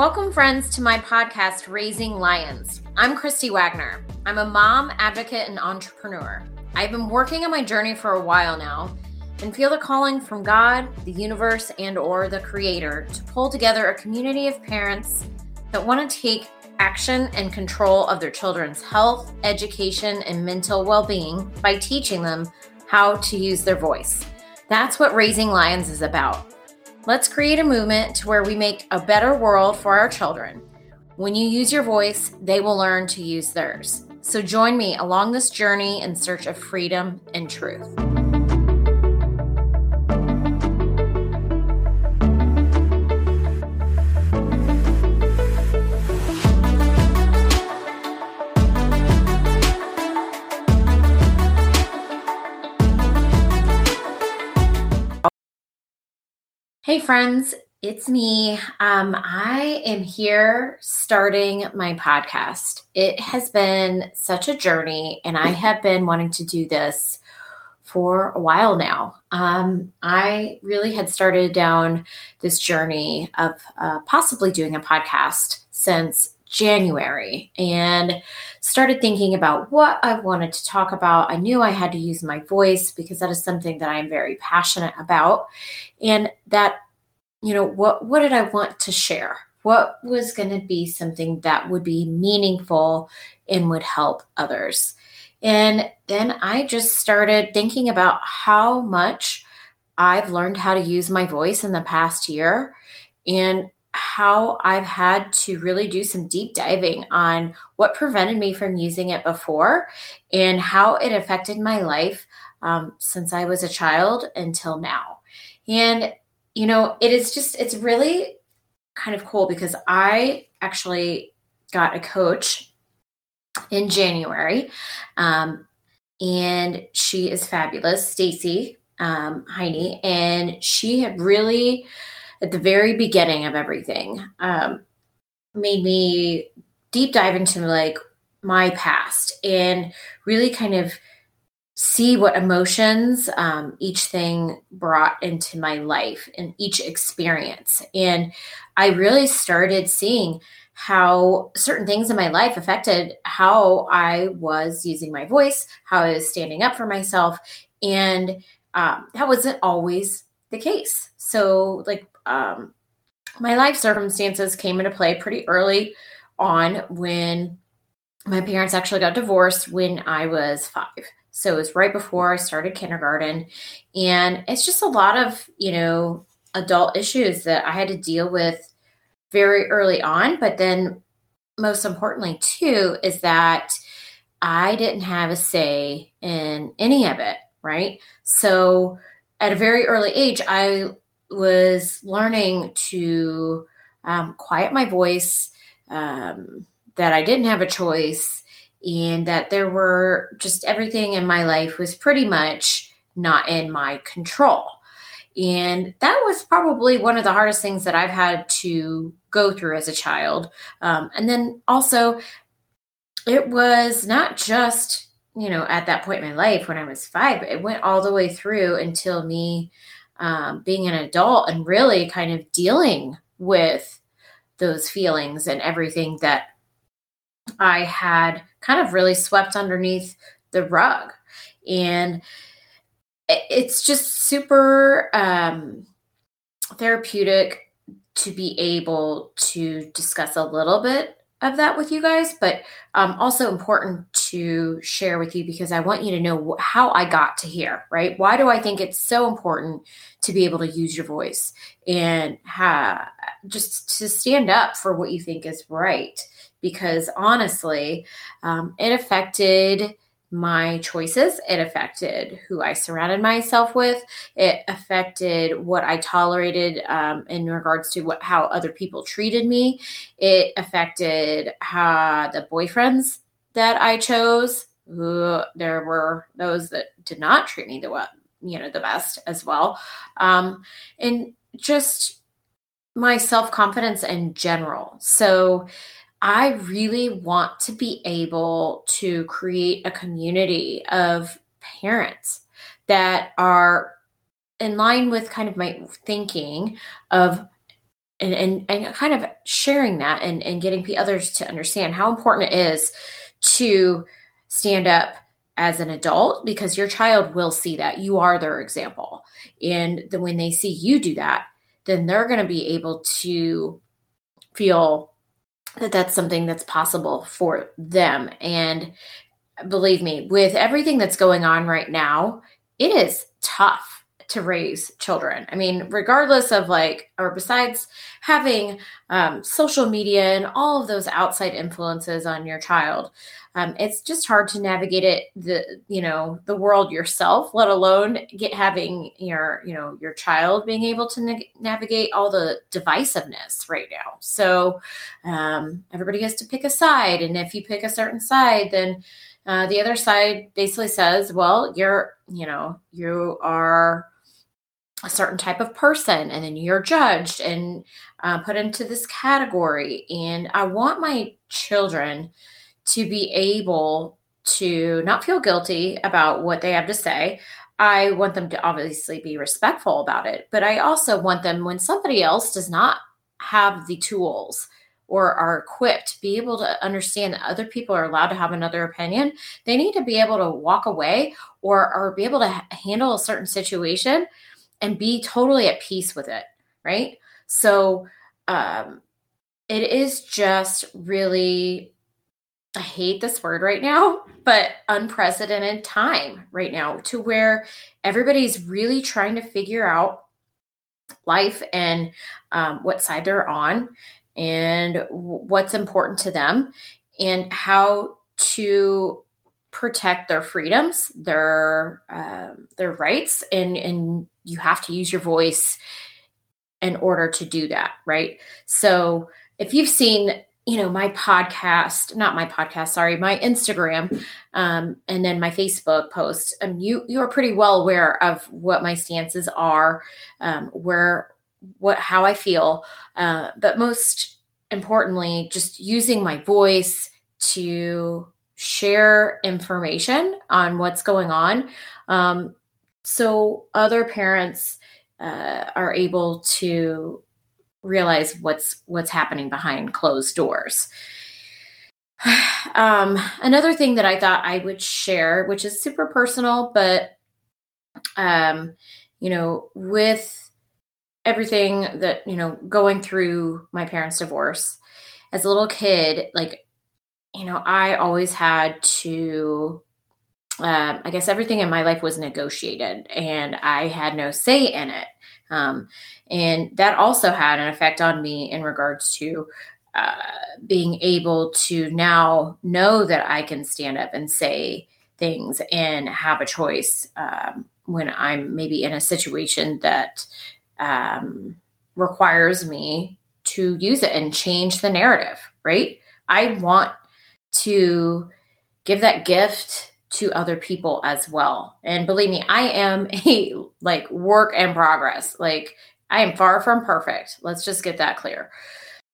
Welcome, friends, to my podcast, Raising Lions. I'm Christy Wagner. I'm a mom, advocate, and entrepreneur. I've been working on my journey for a while now and feel the calling from God, the universe, and or the creator to pull together a community of parents that want to take action and control of their children's health, education, and mental well-being by teaching them how to use their voice. That's what Raising Lions is about. Let's create a movement to where we make a better world for our children. When you use your voice, they will learn to use theirs. So join me along this journey in search of freedom and truth. Hey, friends, it's me. Um, I am here starting my podcast. It has been such a journey, and I have been wanting to do this for a while now. Um, I really had started down this journey of uh, possibly doing a podcast since January and started thinking about what I wanted to talk about. I knew I had to use my voice because that is something that I'm very passionate about. And that, you know, what what did I want to share? What was going to be something that would be meaningful and would help others? And then I just started thinking about how much I've learned how to use my voice in the past year and how I've had to really do some deep diving on what prevented me from using it before and how it affected my life um, since I was a child until now. And, you know, it is just, it's really kind of cool because I actually got a coach in January. Um, and she is fabulous, Stacy um, Heine, and she had really at the very beginning of everything um, made me deep dive into like my past and really kind of see what emotions um, each thing brought into my life and each experience. And I really started seeing how certain things in my life affected how I was using my voice, how I was standing up for myself. And um, that wasn't always the case. So, like, um, my life circumstances came into play pretty early on when my parents actually got divorced when I was five. So it was right before I started kindergarten. And it's just a lot of, you know, adult issues that I had to deal with very early on. But then, most importantly, too, is that I didn't have a say in any of it, right? So at a very early age, I was learning to um, quiet my voice, um, that I didn't have a choice, and that there were just everything in my life was pretty much not in my control. And that was probably one of the hardest things that I've had to go through as a child. Um, and then also, it was not just, you know, at that point in my life when I was five, it went all the way through until me um, being an adult and really kind of dealing with those feelings and everything that I had kind of really swept underneath the rug. And it's just super um, therapeutic to be able to discuss a little bit of that with you guys, but um, also important to share with you because I want you to know how I got to here, right? Why do I think it's so important to be able to use your voice and ha- just to stand up for what you think is right? Because honestly, um, it affected my choices. It affected who I surrounded myself with. It affected what I tolerated um, in regards to what how other people treated me. It affected how the boyfriends that I chose. There were those that did not treat me the you know, the best as well, um, and just my self confidence in general. So I really want to be able to create a community of parents that are in line with kind of my thinking of and, and, and kind of sharing that and, and getting others to understand how important it is to stand up as an adult because your child will see that. You are their example. And then when they see you do that then they're going to be able to feel that that's something that's possible for them. And believe me with everything that's going on right now it is tough to raise children. I mean, regardless of like, or besides having um, social media and all of those outside influences on your child, um, it's just hard to navigate it the you know the world yourself let alone get having your you know your child being able to na- navigate all the divisiveness right now so um, everybody has to pick a side and if you pick a certain side then uh, the other side basically says well you're you know you are a certain type of person and then you're judged and uh, put into this category. And i want my children to be able to not feel guilty about what they have to say. I want them to obviously be respectful about it but i also want them when somebody else does not have the tools or are equipped be able to understand that other people are allowed to have another opinion they need to be able to walk away or, or be able to handle a certain situation and be totally at peace with it, right? So um, it is just really, I hate this word right now, but unprecedented time right now to where everybody's really trying to figure out life and um, what side they're on and what's important to them and how to protect their freedoms, their um, their rights, and and you have to use your voice in order to do that, right? So if you've seen you know my podcast not my podcast sorry my instagram um, and then my facebook post um, you you are pretty well aware of what my stances are um, where what how i feel uh, but most importantly just using my voice to share information on what's going on um, so other parents uh, are able to realize what's what's happening behind closed doors. Um, another thing that i thought i would share which is super personal but um, you know with everything that you know going through my parents divorce as a little kid like you know, I always had to, um, I guess everything in my life was negotiated and I had no say in it. Um, and that also had an effect on me in regards to uh, being able to now know that I can stand up and say things and have a choice um, when I'm maybe in a situation that um, requires me to use it and change the narrative, right? I want to give that gift to other people as well. And believe me, I am a like work in progress. Like I am far from perfect. Let's just get that clear.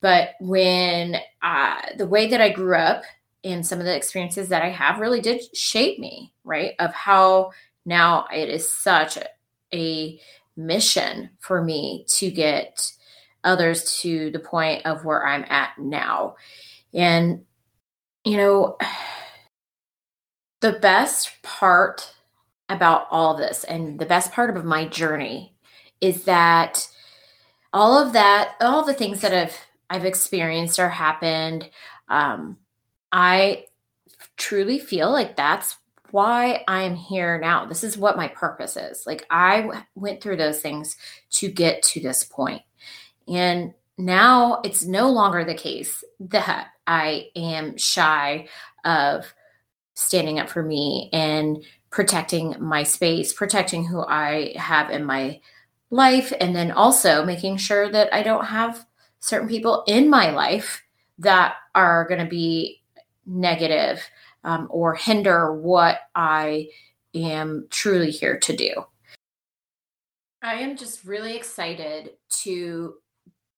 But when uh, the way that I grew up and some of the experiences that I have really did shape me, right? Of how now it is such a, a mission for me to get others to the point of where I'm at now. And you know, the best part about all this and the best part of my journey is that all of that, all the things that I've I've experienced or happened, um, I truly feel like that's why I'm here now. This is what my purpose is. Like I w- went through those things to get to this. And now it's no longer the case that I am shy of standing up for me and protecting my space, protecting who I have in my life, and then also making sure that I don't have certain people in my life that are going to be negative um, or hinder what I am truly here to do. I am just really excited to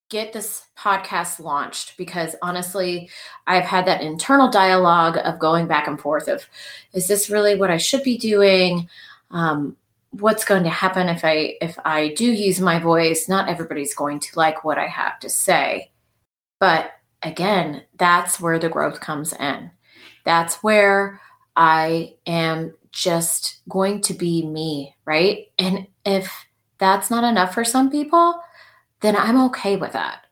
get this podcast launched because honestly i've had that internal dialogue of going back and forth of is this really what i should be doing um, what's going to happen if I if I do use my voice? Not everybody's going to like what I have to say. But again, that's where the growth comes in. That's where I am just going to be me, right? And if that's not enough for some people, then I'm okay with that.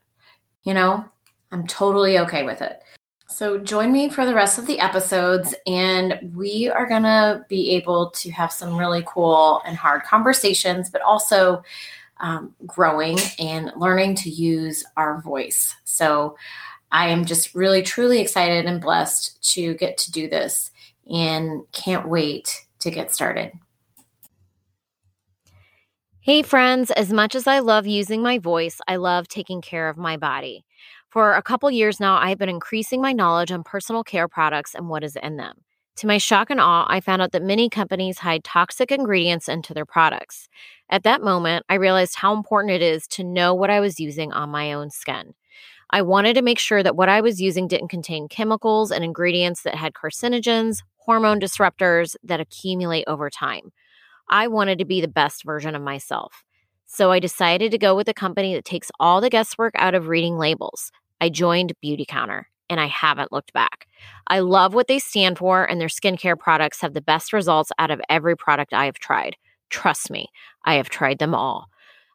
You know, I'm totally okay with it. So join me for the rest of the episodes, and we are going to be able to have some really cool and hard conversations, but also um, growing and learning to use our voice. So I am just really, truly excited and blessed to get to do this and can't wait to get started. Hey, friends, as much as I love using my voice, I love taking care of my body. For a couple years now, I have been increasing my knowledge on personal care products and what is in them. To my shock and awe, I found out that many companies hide toxic ingredients into their products. At that moment, I realized how important it is to know what I was using on my own skin. I wanted to make sure that what I was using didn't contain chemicals and ingredients that had carcinogens, hormone disruptors that accumulate over time. I wanted to be the best version of myself. So I decided to go with a company that takes all the guesswork out of reading labels. I joined Beautycounter and I haven't looked back. I love what they stand for, and their skincare products have the best results out of every product I have tried. Trust me, I have tried them all.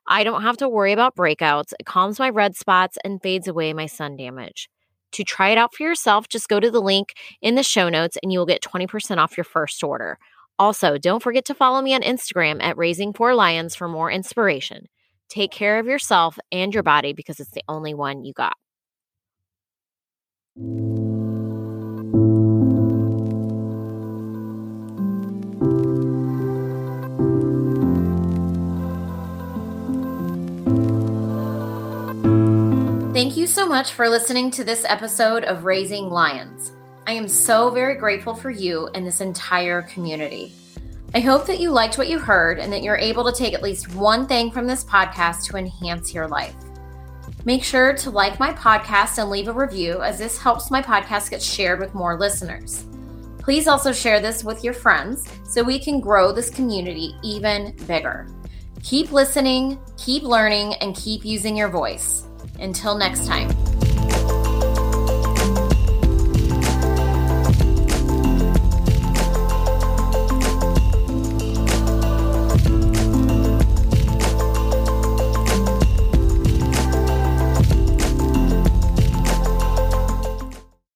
I don't have to worry about breakouts. It calms my red spots and fades away my sun damage. To try it out for yourself, just go to the link in the show notes and you will get 20% off your first order. Also, don't forget to follow me on Instagram at Raising Four Lions for more inspiration. Take care of yourself and your body because it's the only one you got. Thank you so much for listening to this episode of Raising Lions. I am so very grateful for you and this entire community. I hope that you liked what you heard and that you're able to take at least one thing from this podcast to enhance your life. Make sure to like my podcast and leave a review, as this helps my podcast get shared with more listeners. Please also share this with your friends so we can grow this community even bigger. Keep listening, keep learning, and keep using your voice. Until next time.